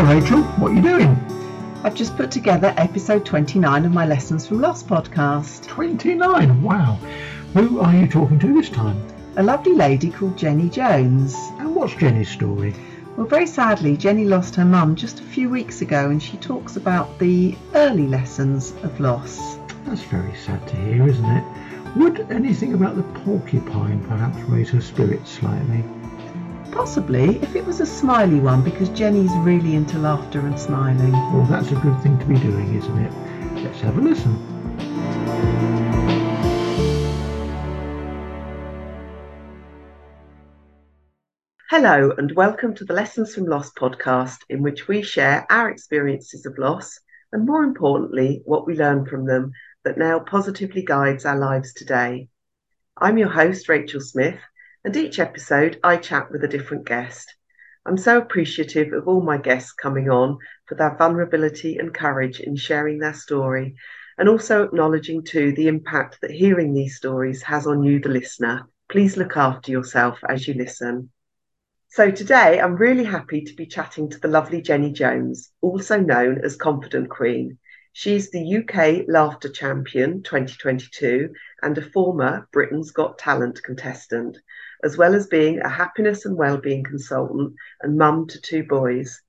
Hi Rachel, what are you doing? I've just put together episode 29 of my Lessons from Loss podcast. 29, wow. Who are you talking to this time? A lovely lady called Genny Jones. And what's Genny's story? Well, very sadly, Genny lost her mum just a few weeks ago, and she talks about the early lessons of loss. That's very sad to hear, isn't it? Would anything about the porcupine perhaps raise her spirits slightly? Possibly, if it was a smiley one, because Genny's really into laughter and smiling. Well, that's a good thing to be doing, isn't it? Let's have a listen. Hello, and welcome to the Lessons from Loss podcast, in which we share our experiences of loss and, more importantly, what we learn from them that now positively guides our lives today. I'm your host, Rachel Smith, and each episode I chat with a different guest. I'm so appreciative of all my guests coming on for their vulnerability and courage in sharing their story, and also acknowledging too the impact that hearing these stories has on you, the listener. Please look after yourself as you listen. So today I'm really happy to be chatting to the lovely Genny Jones, also known as Confident Queen. She's the UK Laughter Champion 2022 and a former Britain's Got Talent contestant as well as being a happiness and well-being consultant and mum to two boys.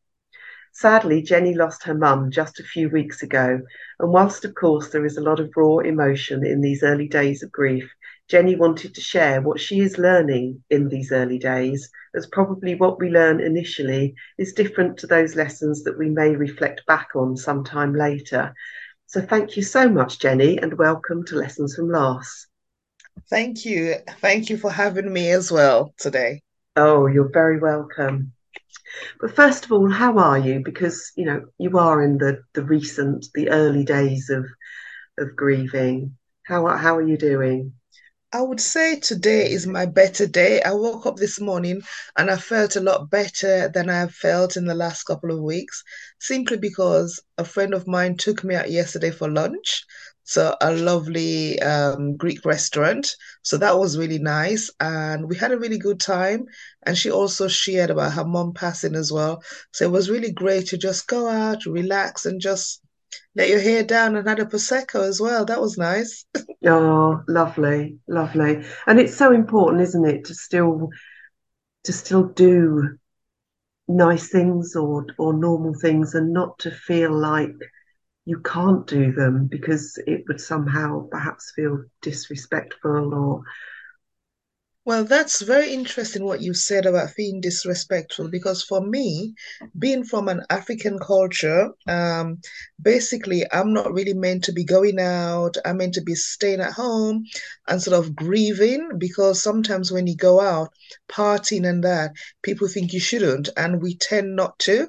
Sadly, Genny lost her mum just a few weeks ago, and whilst of course there is a lot of raw emotion in these early days of grief, Genny wanted to share what she is learning in these early days, as probably what we learn initially is different to those lessons that we may reflect back on sometime later. So thank you so much, Genny, and welcome to Lessons from Loss. Thank you. Thank you for having me as well today. Oh, you're very welcome. But first of all, how are you? Because you know you are in the the recent, the early days of of grieving. How how are you doing? I would say today is my better day. I woke up this morning and I felt a lot better than I've felt in the last couple of weeks, simply because a friend of mine took me out yesterday for lunch. So a lovely um, Greek restaurant. So that was really nice, and we had a really good time. And she also shared about her mom passing as well. So it was really great to just go out, relax, and just let your hair down and had a prosecco as well. That was nice. oh, lovely, lovely. And it's so important, isn't it, to still to still do nice things or or normal things and not to feel like you can't do them because it would somehow perhaps feel disrespectful or well, that's very interesting what you said about being disrespectful because for me, being from an African culture, um, basically, I'm not really meant to be going out. I'm meant to be staying at home and sort of grieving because sometimes when you go out, partying and that, people think you shouldn't, and we tend not to.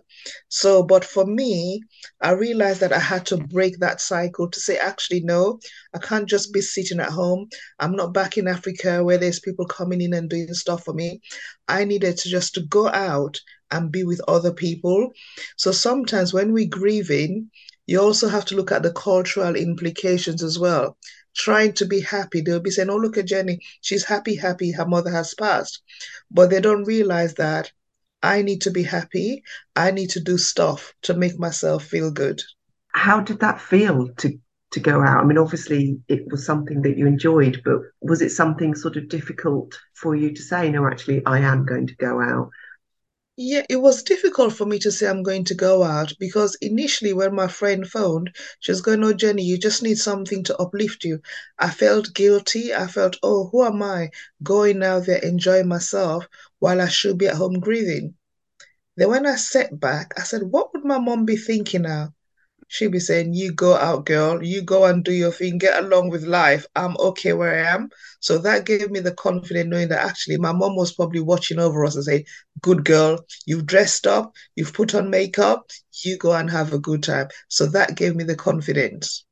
So, but for me, I realized that I had to break that cycle to say, actually, no, I can't just be sitting at home. I'm not back in Africa where there's people coming in and doing stuff for me. I needed to just to go out and be with other people. So sometimes when we're grieving, you also have to look at the cultural implications as well. Trying to be happy, they'll be saying, Oh, look at Genny, she's happy, happy, her mother has passed. But they don't realize that I need to be happy. I need to do stuff to make myself feel good. How did that feel to to go out? I mean, obviously it was something that you enjoyed, but was it something sort of difficult for you to say, no, actually, I am going to go out? Yeah, it was difficult for me to say I'm going to go out because initially, when my friend phoned, she was going, Oh, Genny, you just need something to uplift you. I felt guilty. I felt, Oh, who am I going out there enjoying myself while I should be at home grieving? Then, when I sat back, I said, What would my mom be thinking now? She'll be saying, You go out, girl, you go and do your thing, get along with life. I'm okay where I am. So that gave me the confidence knowing that actually my mom was probably watching over us and saying, Good girl, you've dressed up, you've put on makeup, you go and have a good time. So that gave me the confidence.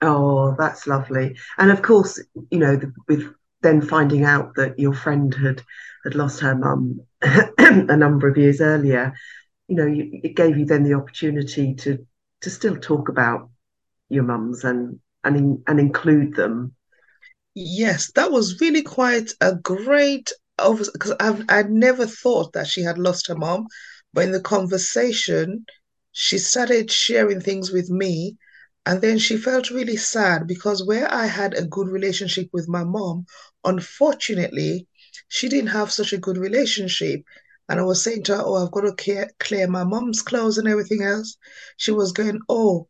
Oh, that's lovely. And of course, you know, with then finding out that your friend had had lost her mum a number of years earlier, you know, it gave you then the opportunity to to still talk about your mums and and in, and include them. Yes, that was really quite a great over because I've I'd never thought that she had lost her mom, but in the conversation, she started sharing things with me. And then she felt really sad because where I had a good relationship with my mom, unfortunately, she didn't have such a good relationship. And I was saying to her, Oh, I've got to clear, clear my mom's clothes and everything else. She was going, Oh,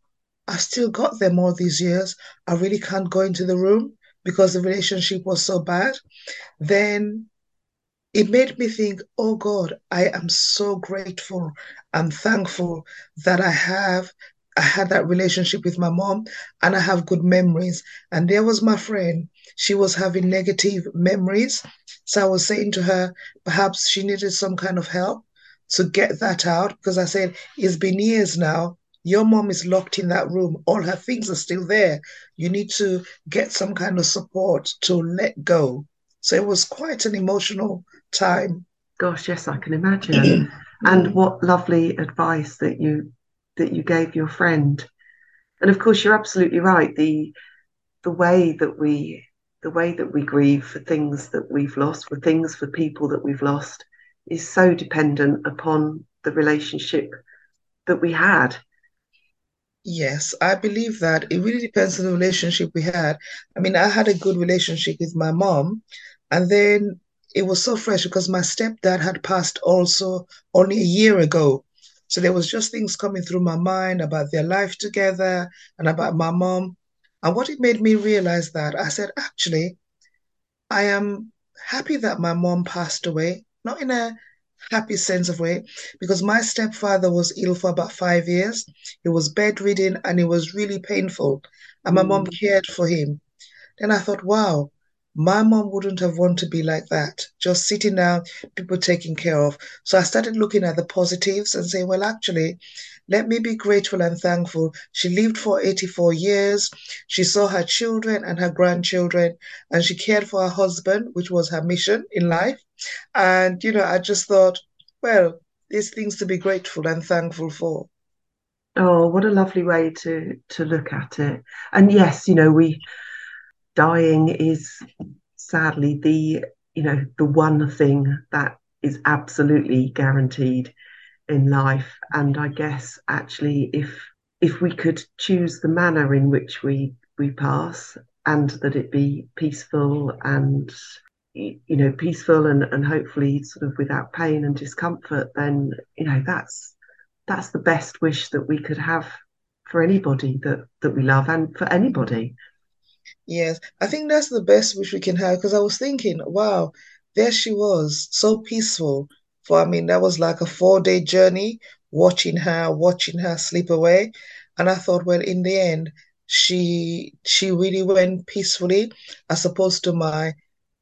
I still got them all these years. I really can't go into the room because the relationship was so bad. Then it made me think, oh God, I am so grateful and thankful that I have I had that relationship with my mom and I have good memories. And there was my friend. She was having negative memories. So I was saying to her, perhaps she needed some kind of help to get that out because I said, it's been years now. Your mom is locked in that room. All her things are still there. You need to get some kind of support to let go. So it was quite an emotional time. Gosh, yes, I can imagine. and what lovely advice that you that you gave your friend. And of course, you're absolutely right. The the way that we the way that we grieve for things that we've lost, for things for people that we've lost, is so dependent upon the relationship that we had. Yes, I believe that it really depends on the relationship we had. I mean, I had a good relationship with my mom, and then it was so fresh because my stepdad had passed also only a year ago. So there was just things coming through my mind about their life together and about my mom. And what it made me realize that I said, actually, I am happy that my mom passed away, not in a happy sense of way, because my stepfather was ill for about five years. He was bedridden and it was really painful. And my mm. mom cared for him. Then I thought, wow, my mom wouldn't have wanted to be like that, just sitting down, people taking care of. So I started looking at the positives and saying, well, actually, let me be grateful and thankful. She lived for 84 years. She saw her children and her grandchildren, and she cared for her husband, which was her mission in life. And, you know, I just thought, well, there's things to be grateful and thankful for. Oh, what a lovely way to to look at it. And yes, you know, we dying is sadly the you know the one thing that is absolutely guaranteed in life. And i guess actually if if we could choose the manner in which we we pass and that it be peaceful and you know peaceful and, and hopefully sort of without pain and discomfort then you know that's that's the best wish that we could have for anybody that that we love and for anybody Yes, I think that's the best wish we can have because I was thinking, wow, there she was, so peaceful. For I mean, that was like a four day journey, watching her, watching her slip away. And I thought, well, in the end, she she really went peacefully, as opposed to my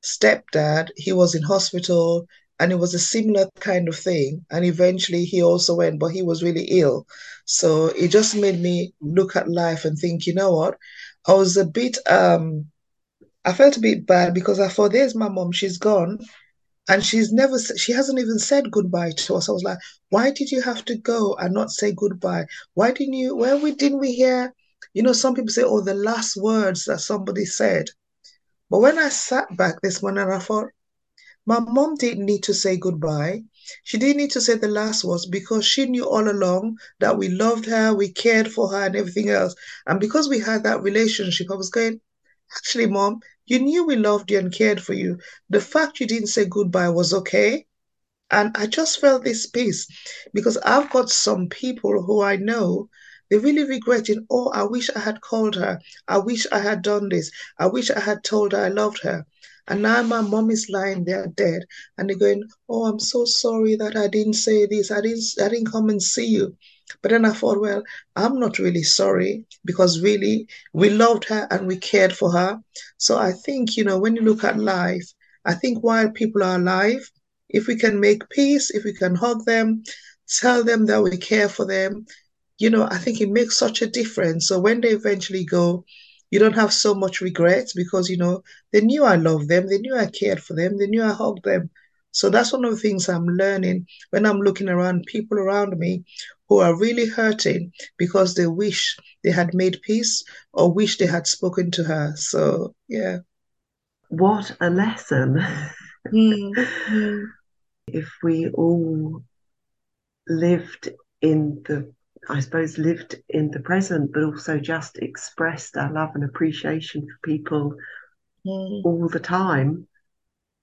stepdad. He was in hospital and it was a similar kind of thing. And eventually he also went, but he was really ill. So it just made me look at life and think, you know what? I was a bit um I felt a bit bad because I thought there's my mom, she's gone. And she's never she hasn't even said goodbye to us. I was like, why did you have to go and not say goodbye? Why didn't you where we didn't we hear? You know, some people say, oh, the last words that somebody said. But when I sat back this morning, I thought, my mom didn't need to say goodbye. She didn't need to say the last words because she knew all along that we loved her, we cared for her, and everything else. And because we had that relationship, I was going, actually, mom, you knew we loved you and cared for you. The fact you didn't say goodbye was okay. And I just felt this peace because I've got some people who I know they're really regretting, oh, I wish I had called her. I wish I had done this. I wish I had told her I loved her. And now my mom is lying there dead, and they're going, "Oh, I'm so sorry that I didn't say this. I didn't. I didn't come and see you." But then I thought, well, I'm not really sorry because really we loved her and we cared for her. So I think you know when you look at life, I think while people are alive, if we can make peace, if we can hug them, tell them that we care for them, you know, I think it makes such a difference. So when they eventually go, you don't have so much regrets because you know they knew I loved them, they knew I cared for them, they knew I hugged them. So that's one of the things I'm learning when I'm looking around people around me who are really hurting because they wish they had made peace or wish they had spoken to her. So yeah. What a lesson. Mm-hmm. if we all lived in the I suppose, lived in the present, but also just expressed our love and appreciation for people mm. all the time,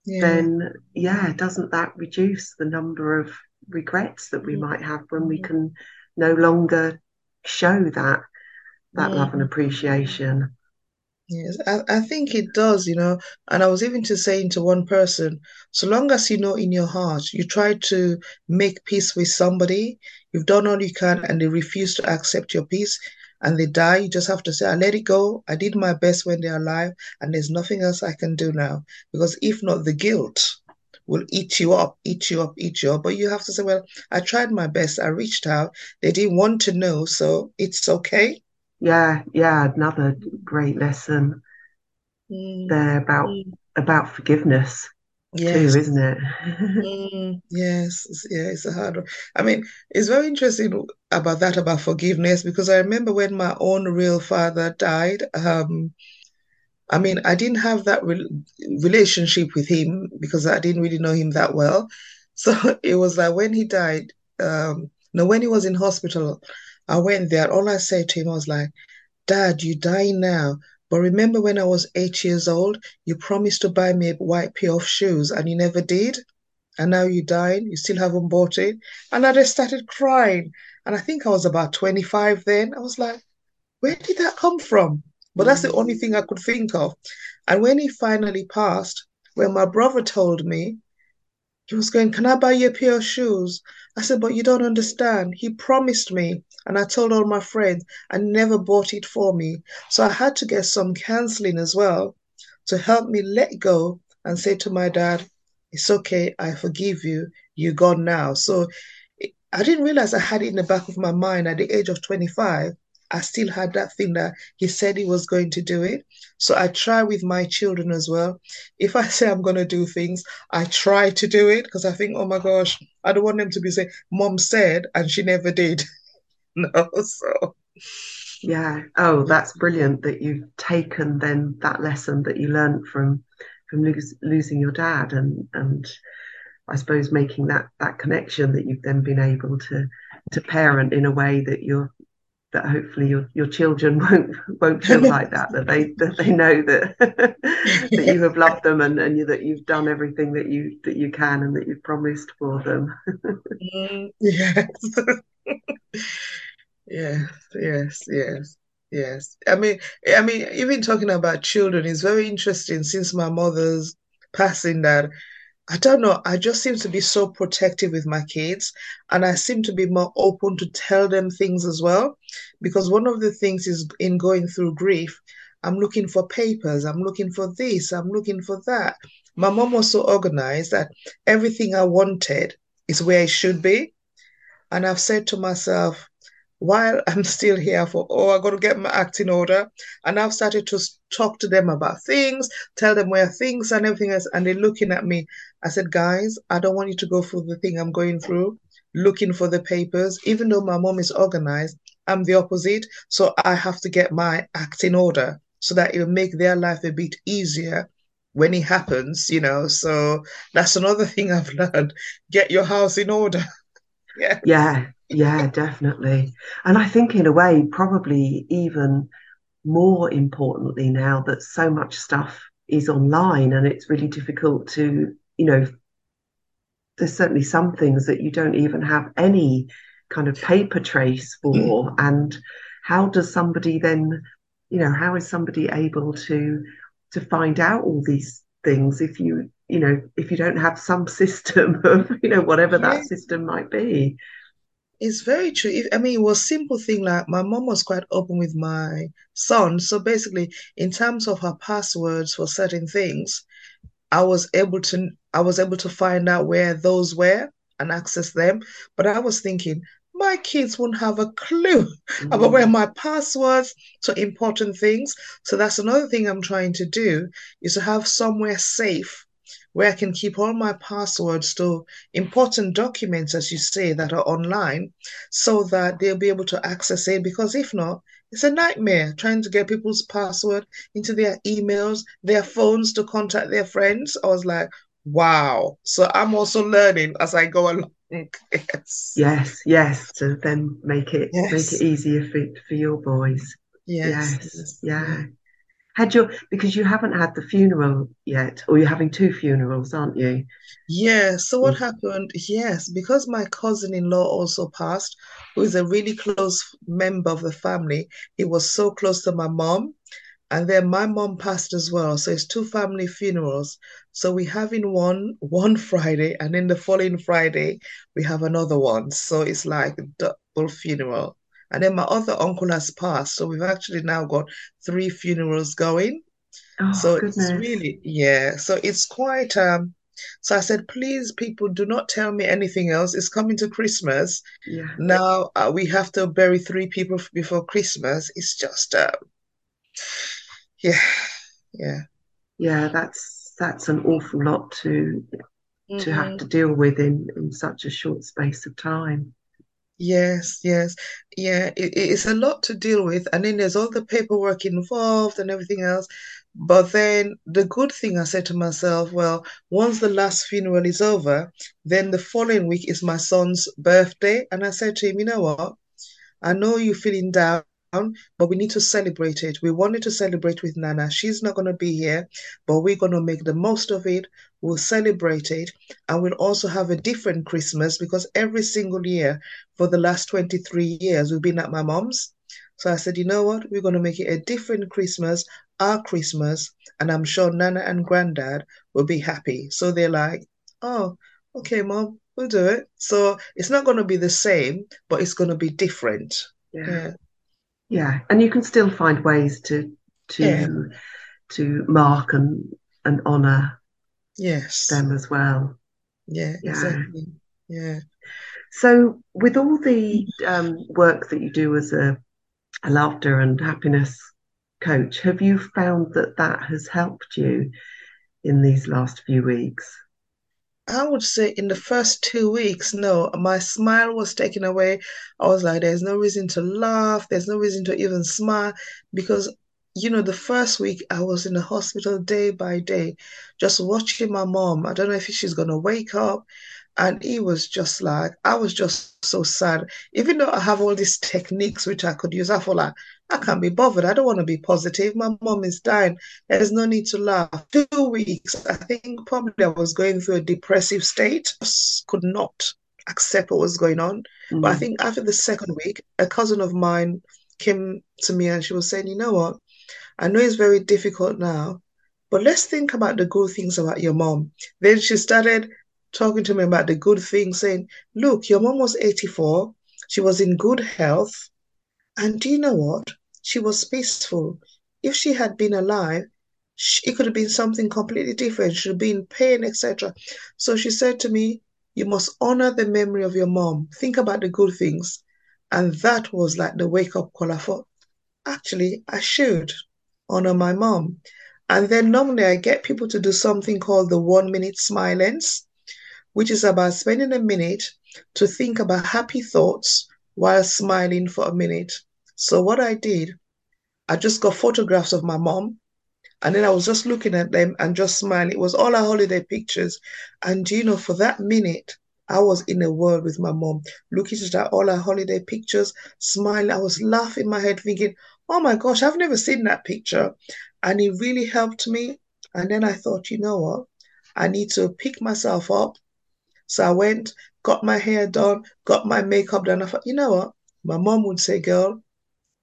yeah. then yeah, doesn't that reduce the number of regrets that we mm. might have when we mm. can no longer show that that love and appreciation? Yes, I, I think it does, you know. And I was even to saying to one person, so long as you know in your heart, you try to make peace with somebody, you've done all you can, and they refuse to accept your peace and they die, you just have to say, I let it go. I did my best when they're alive, and there's nothing else I can do now. Because if not, the guilt will eat you up, eat you up, eat you up. But you have to say, Well, I tried my best. I reached out. They didn't want to know, so it's okay yeah, yeah, another great lesson mm. there about mm. about forgiveness yes. too, isn't it? mm. Yes, yeah, it's a hard one. I mean, it's very interesting about that about forgiveness because I remember when my own real father died. Um, I mean, I didn't have that re- relationship with him because I didn't really know him that well. So it was like when he died, um, no, when he was in hospital, I went there. All I said to him I was like, Dad, you die now. But remember when I was eight years old, you promised to buy me a white pair of shoes and you never did? And now you died, you still haven't bought it. And I just started crying. And I think I was about 25 then. I was like, where did that come from? But that's the only thing I could think of. And when he finally passed, when my brother told me, he was going, Can I buy you a pair of shoes? I said, But you don't understand. He promised me and I told all my friends and never bought it for me. So I had to get some counseling as well to help me let go and say to my dad, It's okay, I forgive you, you're gone now. So I didn't realize I had it in the back of my mind at the age of 25. I still had that thing that he said he was going to do it. So I try with my children as well. If I say I'm going to do things, I try to do it because I think, oh my gosh, I don't want them to be saying, Mom said, and she never did. no, so yeah. Oh, that's brilliant that you've taken then that lesson that you learned from from lose, losing your dad and and I suppose making that that connection that you've then been able to to parent in a way that you're that hopefully your, your children won't won't feel like that that they that they know that that you have loved them and, and you, that you've done everything that you that you can and that you've promised for them. Mm, yes. Yes yes yes. Yes i mean i mean even talking about children is very interesting since my mother's passing that I don't know. I just seem to be so protective with my kids, and I seem to be more open to tell them things as well. Because one of the things is in going through grief, I'm looking for papers, I'm looking for this, I'm looking for that. My mom was so organized that everything I wanted is where it should be. And I've said to myself, while I'm still here for, oh, I got to get my act in order. And I've started to talk to them about things, tell them where things and everything else. And they're looking at me. I said, guys, I don't want you to go through the thing I'm going through, looking for the papers. Even though my mom is organized, I'm the opposite. So I have to get my act in order so that it'll make their life a bit easier when it happens, you know. So that's another thing I've learned. Get your house in order. yeah. Yeah yeah, definitely. And I think, in a way, probably even more importantly now that so much stuff is online and it's really difficult to, you know, there's certainly some things that you don't even have any kind of paper trace for. Mm. And how does somebody then, you know, how is somebody able to to find out all these things if you, you know, if you don't have some system of, you know, whatever yeah. that system might be? It's very true. If, I mean, it was simple thing like my mom was quite open with my son. So basically, in terms of her passwords for certain things, I was able to I was able to find out where those were and access them. But I was thinking, my kids won't have a clue mm-hmm. about where my passwords to important things. So that's another thing I'm trying to do is to have somewhere safe where I can keep all my passwords to important documents, as you say, that are online, so that they'll be able to access it. Because if not, it's a nightmare trying to get people's password into their emails, their phones to contact their friends. I was like, wow. So I'm also learning as I go along. yes. Yes, yes. To then make it Yes. make it easier for for your boys. Yes. Yes, yes, yeah. Had your because you haven't had the funeral yet, or you're having two funerals, aren't you? Yeah, so what Mm. happened? Yes, because my cousin-in-law also passed, who is a really close member of the family. He was so close to my mom, and then my mom passed as well. So it's two family funerals. So we're having one one Friday, and then the following Friday we have another one. So it's like a double funeral. And then my other uncle has passed, so we've actually now got three funerals going. Oh So it's really, yeah. So it's quite um so I said, please, people, do not tell me anything else. It's coming to Christmas. Yeah. Now uh, we have to bury three people before Christmas. It's just uh yeah, yeah. Yeah, that's that's an awful lot to to have hmm to deal with in in such a short space of time. Yes, yes. Yeah, it, it's a lot to deal with. And then there's all the paperwork involved and everything else. But then the good thing I said to myself, well, once the last funeral is over, then the following week is my son's birthday. And I said to him, you know what? I know you're feeling down, but we need to celebrate it. We wanted to celebrate with Nana. She's not going to be here, but we're going to make the most of it. We'll celebrate it. And we'll also have a different Christmas because every single year for the last 23 years, we've been at my mom's. So I said, you know what? We're going to make it a different Christmas, our Christmas. And I'm sure Nana and Granddad will be happy. So they're like, oh, okay, Mom, we'll do it. So it's not going to be the same, but it's going to be different. Yeah. Yeah. Yeah. And you can still find ways to Yeah. to to mark and and honor Yes. them as well. Yeah, Yeah. exactly. Yeah. So with all the um, work that you do as a, a laughter and happiness coach, have you found that that has helped you in these last few weeks? I would say in the first two weeks, no, my smile was taken away. I was like, there's no reason to laugh. There's no reason to even smile because, you know, the first week I was in the hospital day by day, just watching my mom. I don't know if she's gonna wake up. And it was just like, I was just so sad. Even though I have all these techniques which I could use, I feel like I can't be bothered. I don't want to be positive. My mom is dying. There's no need to laugh. Two weeks, I think probably I was going through a depressive state. Just could not accept what was going on. But I Mm. think after the second week, a cousin of mine came to me and she was saying, you know what? I know it's very difficult now, but let's think about the good things about your mom. Then she started talking to me about the good things, saying, look, your mom was 84. She was in good health. And do you know what? She was peaceful. If she had been alive, it could have been something completely different. She'd be in pain, etc. So she said to me, You must honor the memory of your mom. Think about the good things. And that was like the wake up call. I thought, actually, I should honor my mom. And then normally I get people to do something called the one minute silence, which is about spending a minute to think about happy thoughts while smiling for a minute. So what I did, I just got photographs of my mom and then I was just looking at them and just smiling. It was all our holiday pictures. And you know, for that minute, I was in a world with my mom, looking at all our holiday pictures, smiling. I was laughing in my head, thinking, oh my gosh, I've never seen that picture. And it really helped me. And then I thought, you know what? I need to pick myself up. So I went, got my hair done, got my makeup done. I thought, you know what? My mom would say, girl,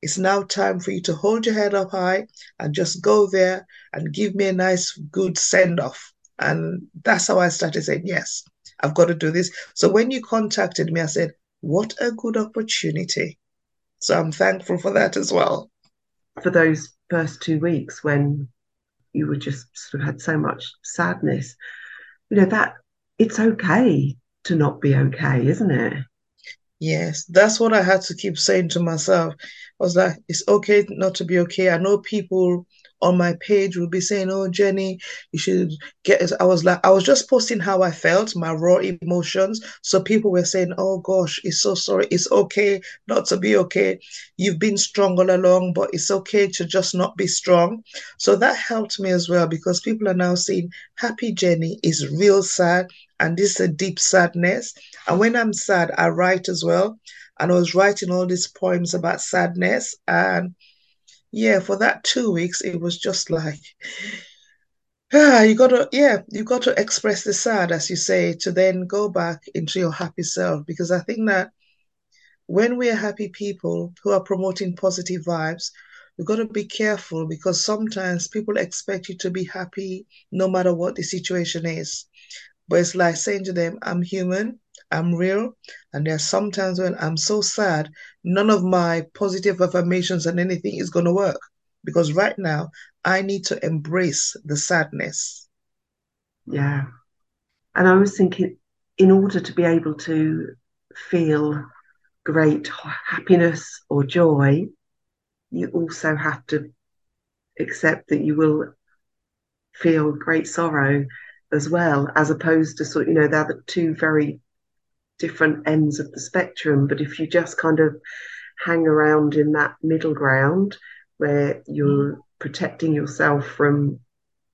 it's now time for you to hold your head up high and just go there and give me a nice, good send off. And that's how I started saying, yes, I've got to do this. So when you contacted me, I said, what a good opportunity. So I'm thankful for that as well. For those first two weeks when you were just sort of had so much sadness, you know, that it's okay to not be okay, isn't it? Yes, that's what I had to keep saying to myself. I was like, it's okay not to be okay. I know people on my page will be saying, Oh, Genny, you should get. I was like, I was just posting how I felt, my raw emotions. So people were saying, Oh gosh, it's so sorry. It's okay not to be okay. You've been strong all along, but it's okay to just not be strong. So that helped me as well because people are now saying, Happy Genny is real sad and this is a deep sadness. And when I'm sad, I write as well. And I was writing all these poems about sadness. And yeah, for that two weeks, it was just like, ah, you got to, yeah, you got to express the sad, as you say, to then go back into your happy self. Because I think that when we are happy people who are promoting positive vibes, you've got to be careful because sometimes people expect you to be happy no matter what the situation is. But it's like saying to them, I'm human, I'm real, and there are sometimes when I'm so sad, none of my positive affirmations and anything is going to work because right now I need to embrace the sadness. Yeah. And I was thinking, in order to be able to feel great happiness or joy, you also have to accept that you will feel great sorrow as well, as opposed to sort you know, they're the two very different ends of the spectrum. But if you just kind of hang around in that middle ground where you're mm. protecting yourself from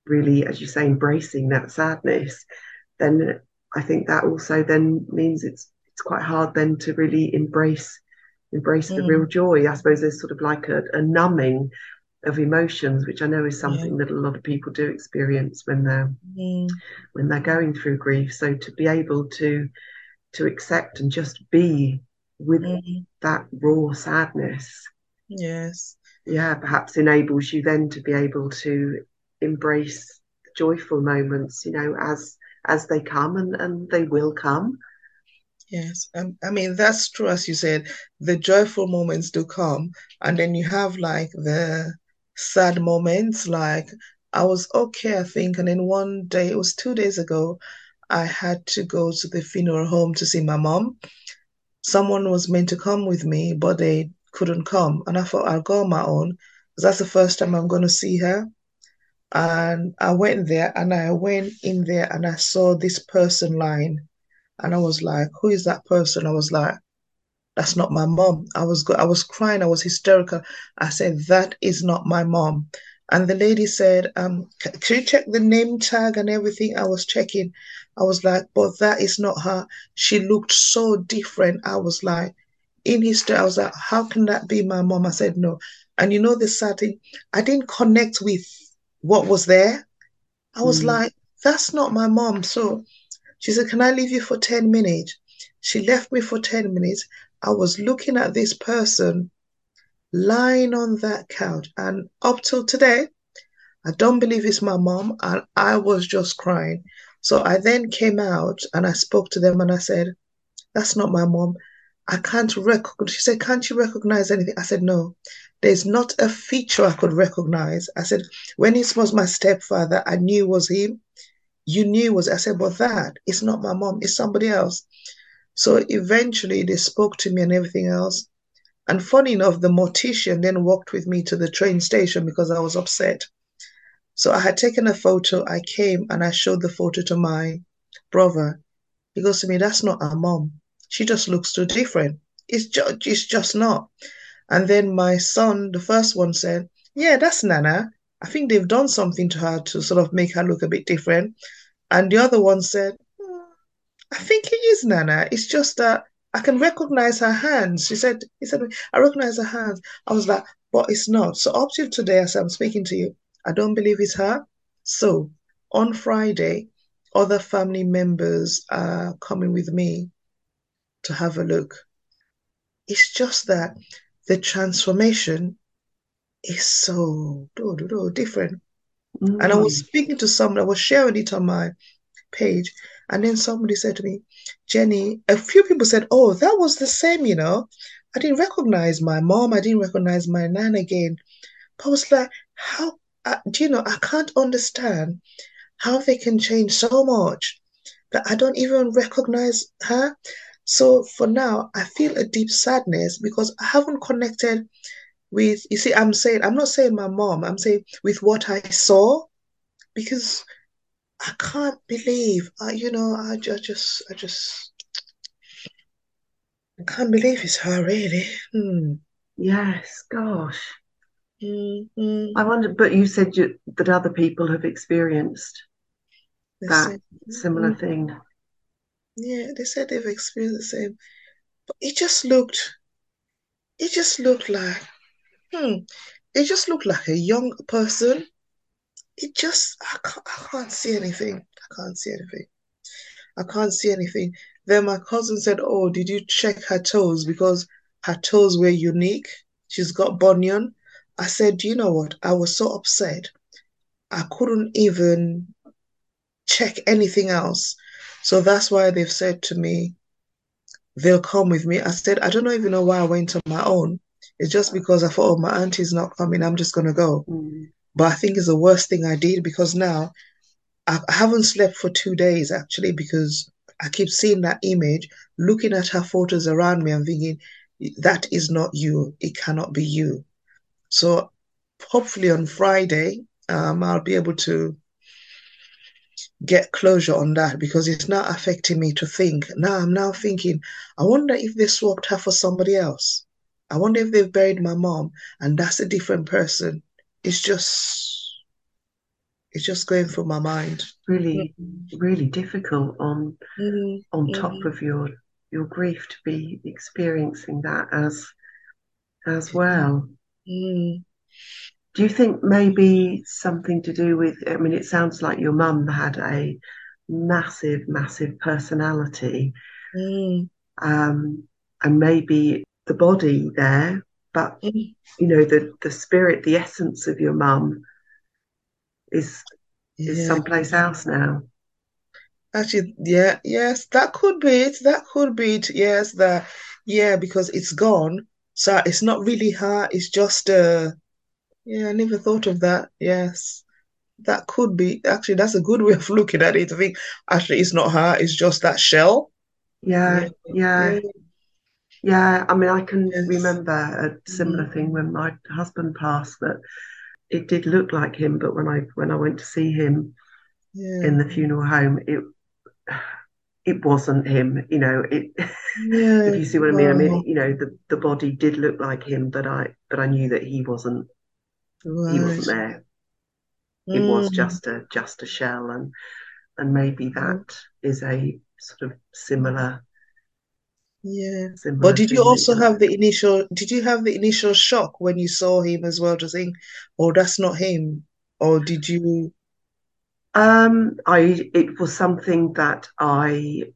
really, as you say, embracing that sadness, then I think that also then means it's it's quite hard then to really embrace embrace mm. the real joy. I suppose there's sort of like a, a numbing of emotions, which I know is something yeah. that a lot of people do experience when they're mm. when they're going through grief. So to be able to to accept and just be with mm. that raw sadness, yes, yeah, perhaps enables you then to be able to embrace joyful moments, you know, as as they come and and they will come. Yes, um, I mean that's true as you said. The joyful moments do come, and then you have like the sad moments. Like I was okay, I think, and then one day it was two days ago, I had to go to the funeral home to see my mom. Someone was meant to come with me, but they couldn't come, and I thought I'll go on my own because that's the first time I'm going to see her. And I went there, and I went in there, and I saw this person lying and I was like, who is that person? I was like, that's not my mom. I was go- I was crying. I was hysterical. I said, that is not my mom. And the lady said, um, can you check the name tag and everything? I was checking. I was like, but that is not her. She looked so different. I was like, in history, I was like, how can that be my mom? I said, no. And you know, the sad thing, I didn't connect with what was there. I was mm. like, that's not my mom. So she said, Can I leave you for 10 minutes? She left me for 10 minutes. I was looking at this person lying on that couch. And up till today, I don't believe it's my mom. And I was just crying. So I then came out and I spoke to them and I said, That's not my mom. I can't recognize. She said, Can't you recognize anything? I said, No, there's not a feature I could recognize. I said, When he was my stepfather, I knew was him you knew was I said, but that, it's not my mom, it's somebody else. So eventually they spoke to me and everything else. And funny enough, the mortician then walked with me to the train station because I was upset. So I had taken a photo. I came and I showed the photo to my brother. He goes to me, That's not our mom. She just looks too different. It's just, it's just not. And then my son, the first one, said, Yeah, that's Nana. I think they've done something to her to sort of make her look a bit different. And the other one said, oh, I think it is Nana. It's just that I can recognize her hands. She said, he said, I recognize her hands. I was like, but it's not. So up till today, as I'm speaking to you, I don't believe it's her. So on Friday, other family members are coming with me to have a look. It's just that the transformation is so different. Mm. And I was mm. speaking to someone, I was sharing it on my page, and then somebody said to me, Genny, a few people said, Oh, that was the same, you know. I didn't recognize my mom, I didn't recognize my nan again. But I was like, How do you know? I can't understand how they can change so much that I don't even recognize her. So for now, I feel a deep sadness because I haven't connected with you see i'm saying i'm not saying my mom i'm saying with what i saw because i can't believe I, you know i just, just i just i can't believe it's her really hmm. yes gosh mm-hmm. i wonder but you said you, that other people have experienced that similar mm-hmm. thing Yeah, they said they've experienced the same. But it just looked, it just looked like, hmm, it just looked like a young person. It just, I can't, I can't see anything. I can't see anything. I can't see anything. Then my cousin said, Oh, did you check her toes? Because her toes were unique. She's got bunion. I said, you know what? I was so upset. I couldn't even check anything else. So that's why they've said to me, they'll come with me. I said, I don't even know why I went on my own. It's just because I thought, oh, my auntie's not coming. I'm just going to go. Mm. But I think it's the worst thing I did because now I haven't slept for two days actually because I keep seeing that image, looking at her photos around me and thinking, that is not you. It cannot be you. So hopefully on Friday, um, I'll be able to get closure on that because it's now affecting me to think. Now I'm now thinking, I wonder if they swapped her for somebody else. I wonder if they've buried my mom and that's a different person. It's just it's just going through my mind. Really, really difficult on Mm, on top mm, of your your grief to be experiencing that as as well. Mm, Do you think maybe something to do with? I mean, it sounds like your mum had a massive, massive personality, mm, um, and maybe the body there, but mm. you know, the the spirit, the essence of your mum is is Yeah, someplace else now. actually, yeah, yes, that could be it. That could be it. Yes, that, yeah, because it's gone. So it's not really her. It's just, uh, yeah, I never thought of that. Yes. That could be actually that's a good way of looking at it. I think actually it's not her, it's just that shell. Yeah, Yeah, yeah, yeah. I mean, I can yes. remember a similar thing when my husband passed. That it did look like him, but when I when I went to see him yeah, in the funeral home, it it wasn't him. You know, it if you see what I mean. I mean, you know, the the body did look like him, but I but I knew that he wasn't he wasn't there. It was Mm, just a just a shell, and and maybe that is a sort of similar yeah. But did you also have the initial did you have the initial shock when you saw him as well to think, oh, that's not him? Or did you Um, I it was something that I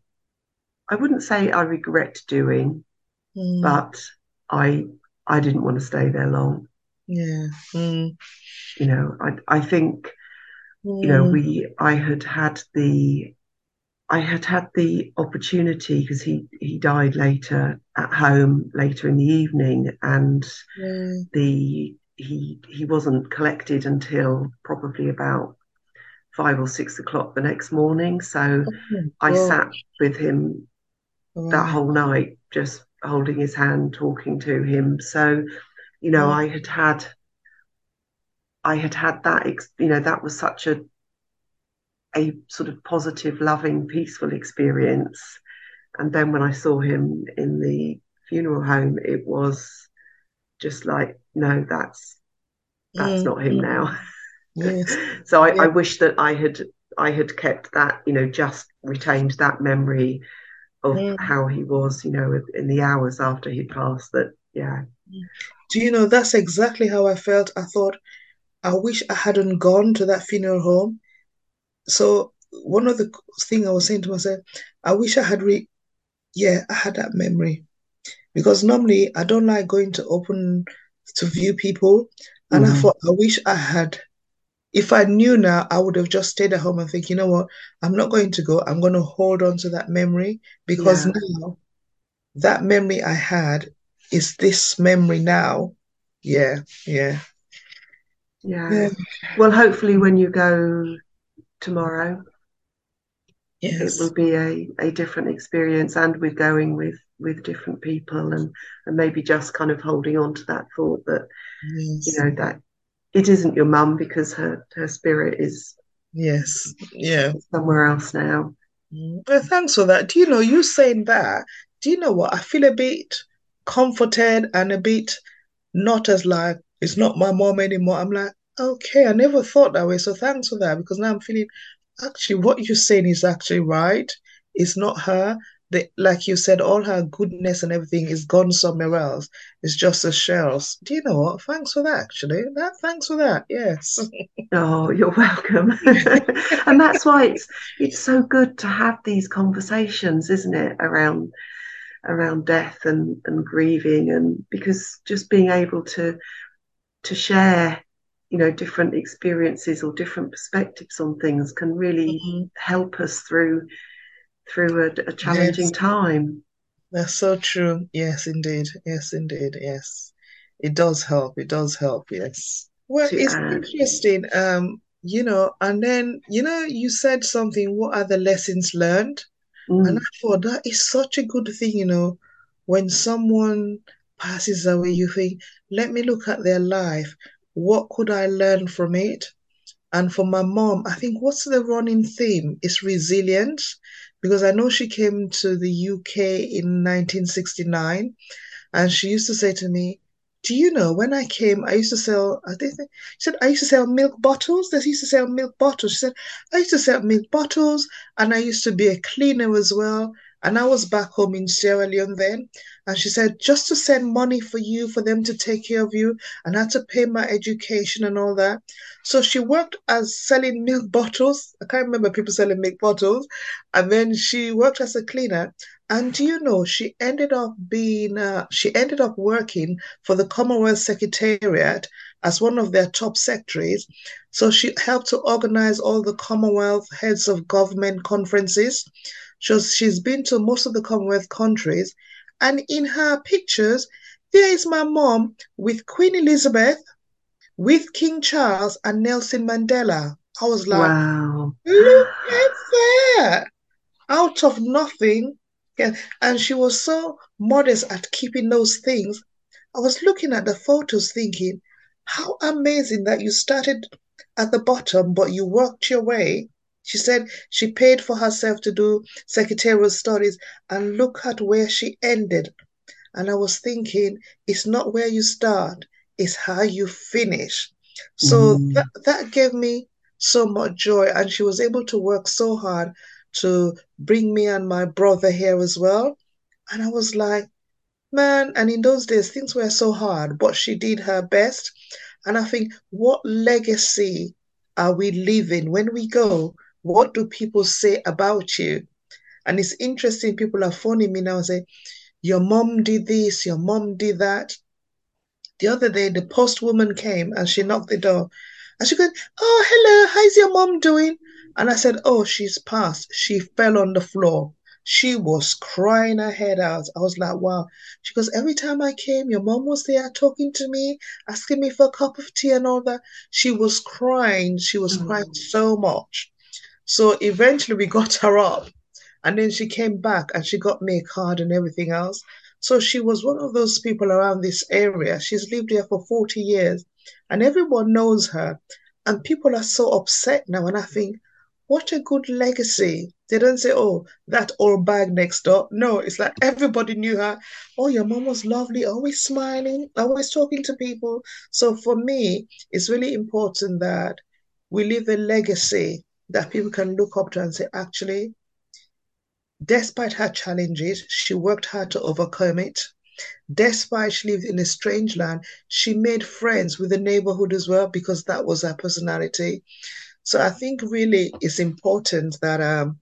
I wouldn't say I regret doing, mm, but I I didn't want to stay there long. yeah. Mm, You know, I I think you know mm, we I had had the I had had the opportunity because he he died later at home later in the evening, and the he he wasn't collected until probably about five or six o'clock the next morning. So Oh I sat with him that whole night, just holding his hand, talking to him. So, you know, Mm, I had had, I had had that, you know, that was such a, a sort of positive, loving, peaceful experience. And then when I saw him in the funeral home, it was just like, no, that's that's mm, not him now. Yes. so I, I wish that I had I had kept that, you know, just retained that memory of Mm. how he was, you know, in the hours after he passed. That yeah, Do you know, that's exactly how I felt. I thought, I wish I hadn't gone to that funeral home. So one of the thing I was saying to myself, I wish I had re yeah, I had that memory. Because normally I don't like going to open to view people. And I mm, thought, I wish I had. If I knew now, I would have just stayed at home and think, you know what, I'm not going to go. I'm going to hold on to that memory because yeah, now that memory I had is this memory now. Yeah, yeah. yeah. Yeah. Well, hopefully, when you go tomorrow, yes. it will be a, a different experience, and we're going with with different people, and and maybe just kind of holding on to that thought that you know that it isn't your mum because her her spirit is Yes. Yeah. somewhere else now. Mm. Well, thanks for that. Do you know, you saying that, do you know what? I feel a bit comforted and a bit not as like, it's not my mom anymore. I'm like, okay, I never thought that way. So thanks for that because now I'm feeling actually what you're saying is actually right. it's not her. The, like you said, all her goodness and everything is gone somewhere else. It's just a shells. Do you know what? Thanks for that, actually. That thanks for that. Yes. oh, you're welcome. and that's why it's it's so good to have these conversations, isn't it, around around death and, and grieving and because just being able to to share you know different experiences or different perspectives on things can really mm-hmm. help us through through a, a challenging yes. time. That's so true. Yes indeed. Yes indeed. Yes. It does help. It does help. Yes. Well to it's add. interesting um you know and then you know you said something what are the lessons learned? Mm. and i thought that is such a good thing you know when someone passes away you think let me look at their life. What could I learn from it? And for my mom, I think what's the running theme is resilience, because I know she came to the UK in 1969, and she used to say to me, "Do you know when I came, I used to sell. I think she said I used to sell milk bottles. They used to sell milk bottles. She said I used to sell milk bottles, and I used to be a cleaner as well. And I was back home in Sierra Leone then. And she said, just to send money for you, for them to take care of you, and I had to pay my education and all that. So she worked as selling milk bottles. I can't remember people selling milk bottles. And then she worked as a cleaner. And do you know, she ended up being, uh, she ended up working for the Commonwealth Secretariat as one of their top secretaries. So she helped to organize all the Commonwealth heads of government conferences. She's, she's been to most of the Commonwealth countries. And in her pictures, there is my mom with Queen Elizabeth, with King Charles and Nelson Mandela. I was like, wow. look at that. Out of nothing. And she was so modest at keeping those things. I was looking at the photos thinking, how amazing that you started at the bottom, but you worked your way she said she paid for herself to do secretarial studies and look at where she ended. And I was thinking, it's not where you start, it's how you finish. So mm. that, that gave me so much joy. And she was able to work so hard to bring me and my brother here as well. And I was like, man, and in those days, things were so hard, but she did her best. And I think, what legacy are we leaving when we go? What do people say about you? And it's interesting, people are phoning me now and say, Your mom did this, your mom did that. The other day, the postwoman came and she knocked the door. And she goes, Oh, hello, how's your mom doing? And I said, Oh, she's passed. She fell on the floor. She was crying her head out. I was like, wow. She goes, every time I came, your mom was there talking to me, asking me for a cup of tea and all that. She was crying. She was mm. crying so much. So eventually we got her up. And then she came back and she got me a card and everything else. So she was one of those people around this area. She's lived here for 40 years and everyone knows her. And people are so upset now. And I think, what a good legacy. They don't say, oh, that old bag next door. No, it's like everybody knew her. Oh, your mom was lovely, always smiling, always talking to people. So for me, it's really important that we leave a legacy that people can look up to and say, actually, despite her challenges, she worked hard to overcome it. Despite she lived in a strange land, she made friends with the neighborhood as well because that was her personality. So I think really it's important that um,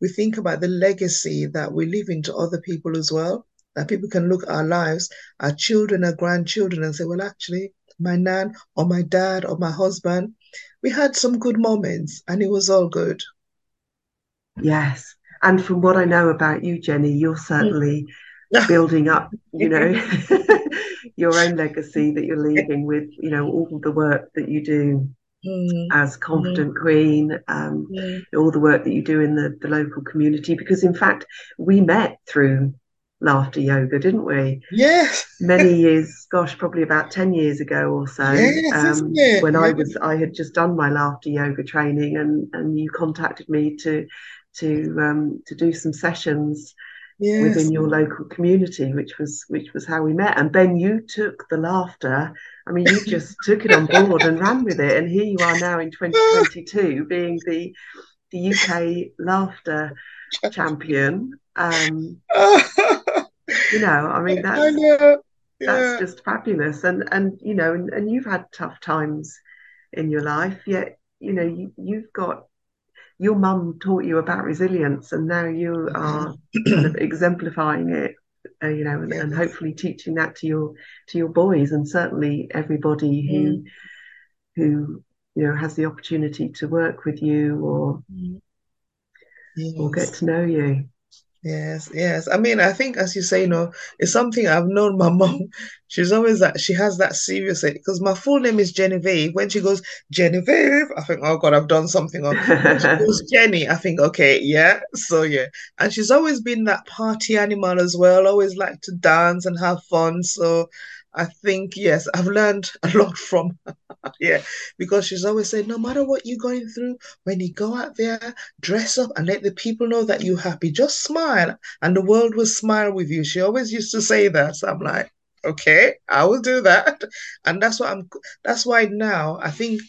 we think about the legacy that we leave into other people as well. That people can look at our lives, our children, our grandchildren, and say, well, actually, my nan or my dad or my husband, we had some good moments and it was all good. Yes. And from what I know about you, Genny, you're certainly building up, you know, your own legacy that you're leaving with, you know, all the work that you do mm. as confident mm. queen, um, mm. all the work that you do in the, the local community. Because in fact, we met through laughter yoga, didn't we? Yes. Many years, gosh, probably about 10 years ago or so. Yes, um, when I was I had just done my laughter yoga training and, and you contacted me to to um, to do some sessions yes. within your local community, which was which was how we met. And Ben, you took the laughter. I mean, you just took it on board and ran with it. And here you are now in 2022 being the the UK laughter champion. Um, you know, I mean, that's, I know. that's just fabulous. And, and, you know, and, and you've had tough times in your life, yet, you know, you, you've got your mum taught you about resilience and now you are kind of exemplifying it uh, you know and, yes. and, hopefully teaching that to your to your boys and certainly everybody who mm. who you know has the opportunity to work with you or yes. or get to know you Yes, yes. I mean, I think as you say, you know, it's something I've known my mom. She's always that she has that serious because my full name is Genevieve. When she goes Genevieve, I think, oh God, I've done something on. she goes Genny, I think, okay, yeah. So yeah, and she's always been that party animal as well. Always like to dance and have fun. So I think yes, I've learned a lot from her. yeah, because she's always saying, no matter what you're going through, when you go out there, dress up and let the people know that you're happy. Just smile, and the world will smile with you. She always used to say that. So I'm like, okay, I will do that, and that's what I'm. That's why now I think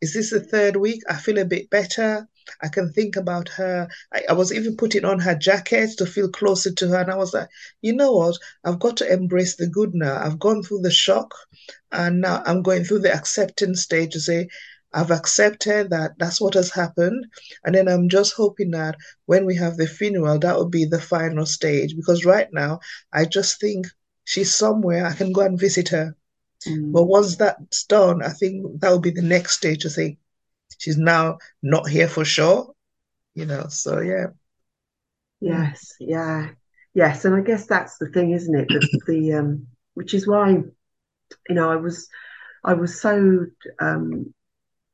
is this the third week? I feel a bit better. I can think about her. I, I, was even putting on her jacket to feel closer to her. And I was like, you know what? I've got to embrace the good now. I've gone through the shock and now I'm going through the acceptance stage to say, I've accepted that that's what has happened. And then I'm just hoping that when we have the funeral, that will be the final stage. Because right now, I just think she's somewhere. I can go and visit her. Mm. But once that's done, I think that will be the next stage to think, she's now not here for sure you know so yeah. Yes yeah. Yes and i guess that's the thing isn't it? The, the um which is why you know i was i was so um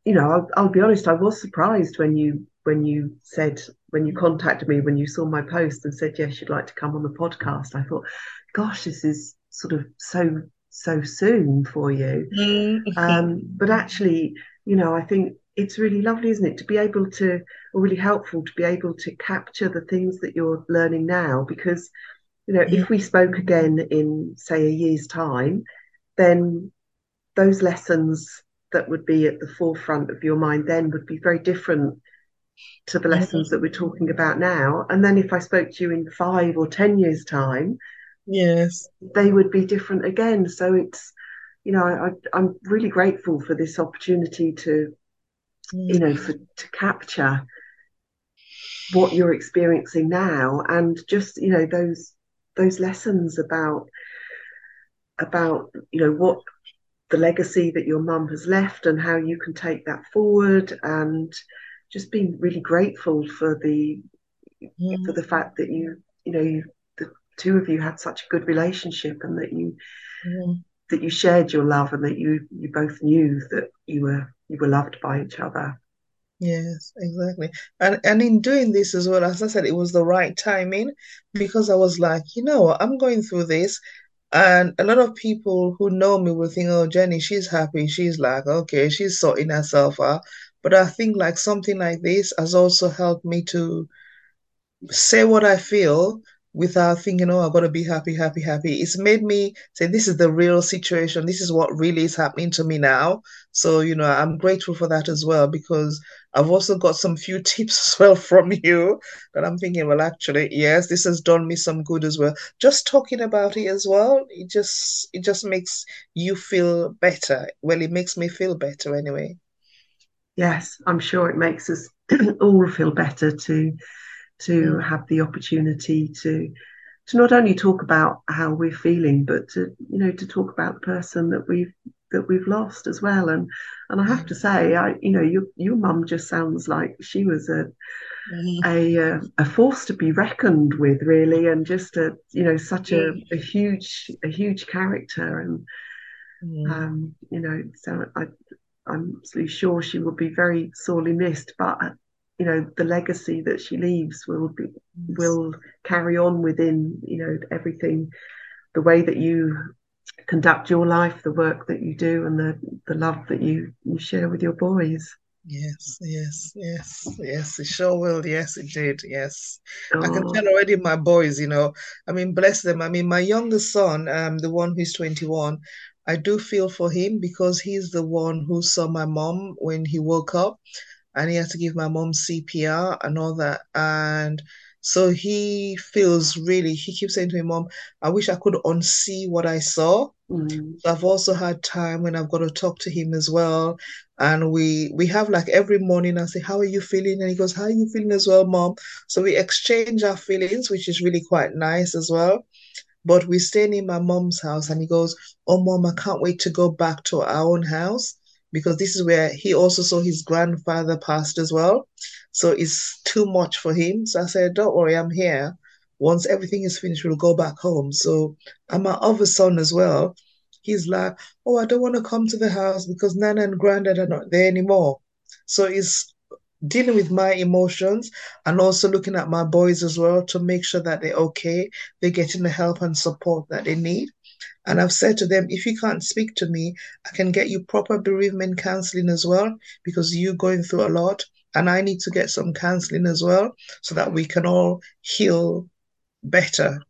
you know I'll, I'll be honest i was surprised when you when you said when you contacted me when you saw my post and said yes you'd like to come on the podcast. I thought gosh this is sort of so so soon for you. Mm-hmm. um, but actually you know i think it's really lovely, isn't it, to be able to, or really helpful to be able to capture the things that you're learning now. Because, you know, yeah. if we spoke again in, say, a year's time, then those lessons that would be at the forefront of your mind then would be very different to the lessons that we're talking about now. And then if I spoke to you in five or 10 years' time, yes, they would be different again. So it's, you know, I, I'm really grateful for this opportunity to you know, for to capture what you're experiencing now and just, you know, those those lessons about about, you know, what the legacy that your mum has left and how you can take that forward and just being really grateful for the mm. for the fact that you you know you, the two of you had such a good relationship and that you mm. That you shared your love and that you you both knew that you were you were loved by each other. Yes, exactly. And and in doing this as well, as I said, it was the right timing because I was like, you know, I'm going through this. And a lot of people who know me will think, oh, Genny, she's happy. She's like, okay, she's sorting herself out. But I think like something like this has also helped me to say what I feel without thinking, oh, I've got to be happy, happy, happy. It's made me say, this is the real situation. This is what really is happening to me now. So, you know, I'm grateful for that as well because I've also got some few tips as well from you that I'm thinking, well, actually, yes, this has done me some good as well. Just talking about it as well, it just it just makes you feel better. Well, it makes me feel better anyway. Yes, I'm sure it makes us all feel better to to have the opportunity to to not only talk about how we're feeling, but to you know to talk about the person that we've that we've lost as well. And and I have to say, I you know your your mum just sounds like she was a mm. a uh, a force to be reckoned with, really, and just a you know such a, a huge a huge character, and mm. um, you know so I I'm absolutely sure she will be very sorely missed, but you know the legacy that she leaves will be will carry on within you know everything the way that you conduct your life the work that you do and the the love that you you share with your boys. Yes yes yes yes it sure will. Yes it did. Yes. Oh. i can tell already my boys you know i mean bless them. I mean my youngest son um the one who's 21 i do feel for him because he's the one who saw my mom when he woke up and he had to give my mom CPR and all that. And So he feels really, he keeps saying to me, Mom, I wish I could unsee what I saw. Mm. I've also had time when I've got to talk to him as well. And we we have like every morning I say, How are you feeling? And he goes, How are you feeling as well, mom? So we exchange our feelings, which is really quite nice as well. But we're staying in my mom's house and he goes, Oh mom, I can't wait to go back to our own house because this is where he also saw his grandfather passed as well. So it's too much for him. So I said, Don't worry, I'm here once everything is finished, we'll go back home. So, and my other son as well, he's like, oh, I don't want to come to the house because Nana and Granddad are not there anymore. So he's dealing with my emotions and also looking at my boys as well to make sure that they're okay, they're getting the help and support that they need. And I've said to them, if you can't speak to me, I can get you proper bereavement counseling as well, because you're going through a lot. And I need to get some counseling as well so that we can all heal better.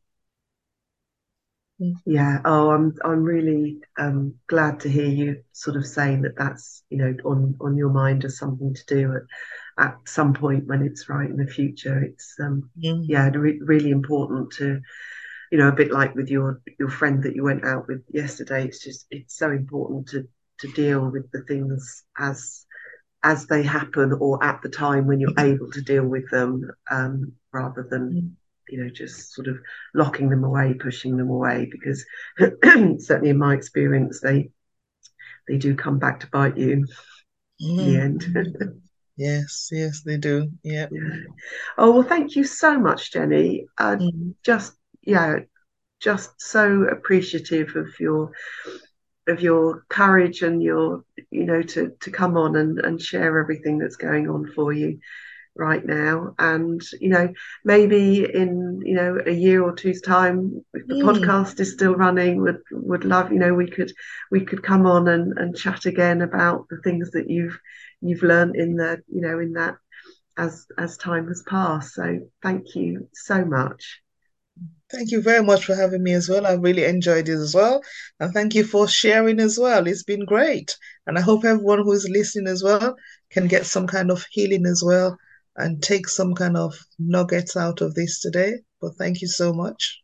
Yeah. Oh, I'm I'm really um, glad to hear you sort of saying that that's you know on on your mind as something to do at, at some point when it's right in the future. It's um Mm. yeah re- really important to you know a bit like with your your friend that you went out with yesterday. It's just it's so important to to deal with the things as as they happen or at the time when you're able to deal with them um, rather than Mm. you know just sort of locking them away pushing them away because certainly in my experience they they do come back to bite you in the Mm. end Yes, yes, they do. Yeah. yeah. oh well thank you so much Genny uh, Mm. just yeah just so appreciative of your of your courage and your you know to to come on and and share everything that's going on for you right now. And you know maybe in you know a year or two's time if the Mm. podcast is still running would would love you know we could we could come on and and chat again about the things that you've you've learned in the you know in that as as time has passed. So thank you so much Thank you very much for having me as well. I really enjoyed it as well. And thank you for sharing as well. It's been great. And I hope everyone who is listening as well can get some kind of healing as well and take some kind of nuggets out of this today. But thank you so much.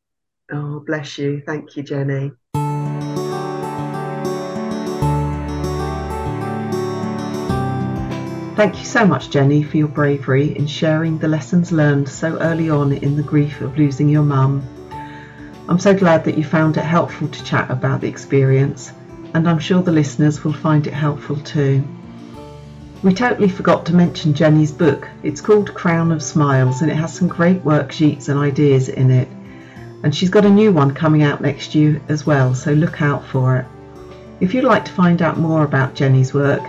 oh bless you thank you Genny Thank you so much, Genny, for your bravery in sharing the lessons learned so early on in the grief of losing your mum. I'm so glad that you found it helpful to chat about the experience, and I'm sure the listeners will find it helpful too. We totally forgot to mention Genny's book. It's called Crown of Smiles and it has some great worksheets and ideas in it. And she's got a new one coming out next year as well, so look out for it. If you'd like to find out more about Genny's work,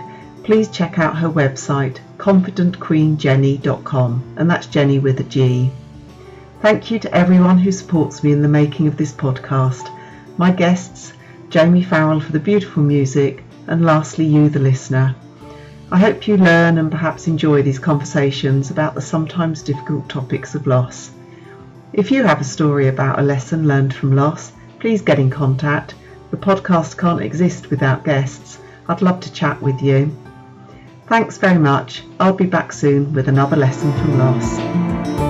please check out her website, confidentqueengenny.com, and that's Genny with a G. Thank you to everyone who supports me in the making of this podcast. My guests, Jamie Farrell for the beautiful music, and lastly, you, the listener. I hope you learn and perhaps enjoy these conversations about the sometimes difficult topics of loss. If you have a story about a lesson learned from loss, please get in contact. The podcast can't exist without guests. I'd love to chat with you. Thanks very much. I'll be back soon with another lesson from loss.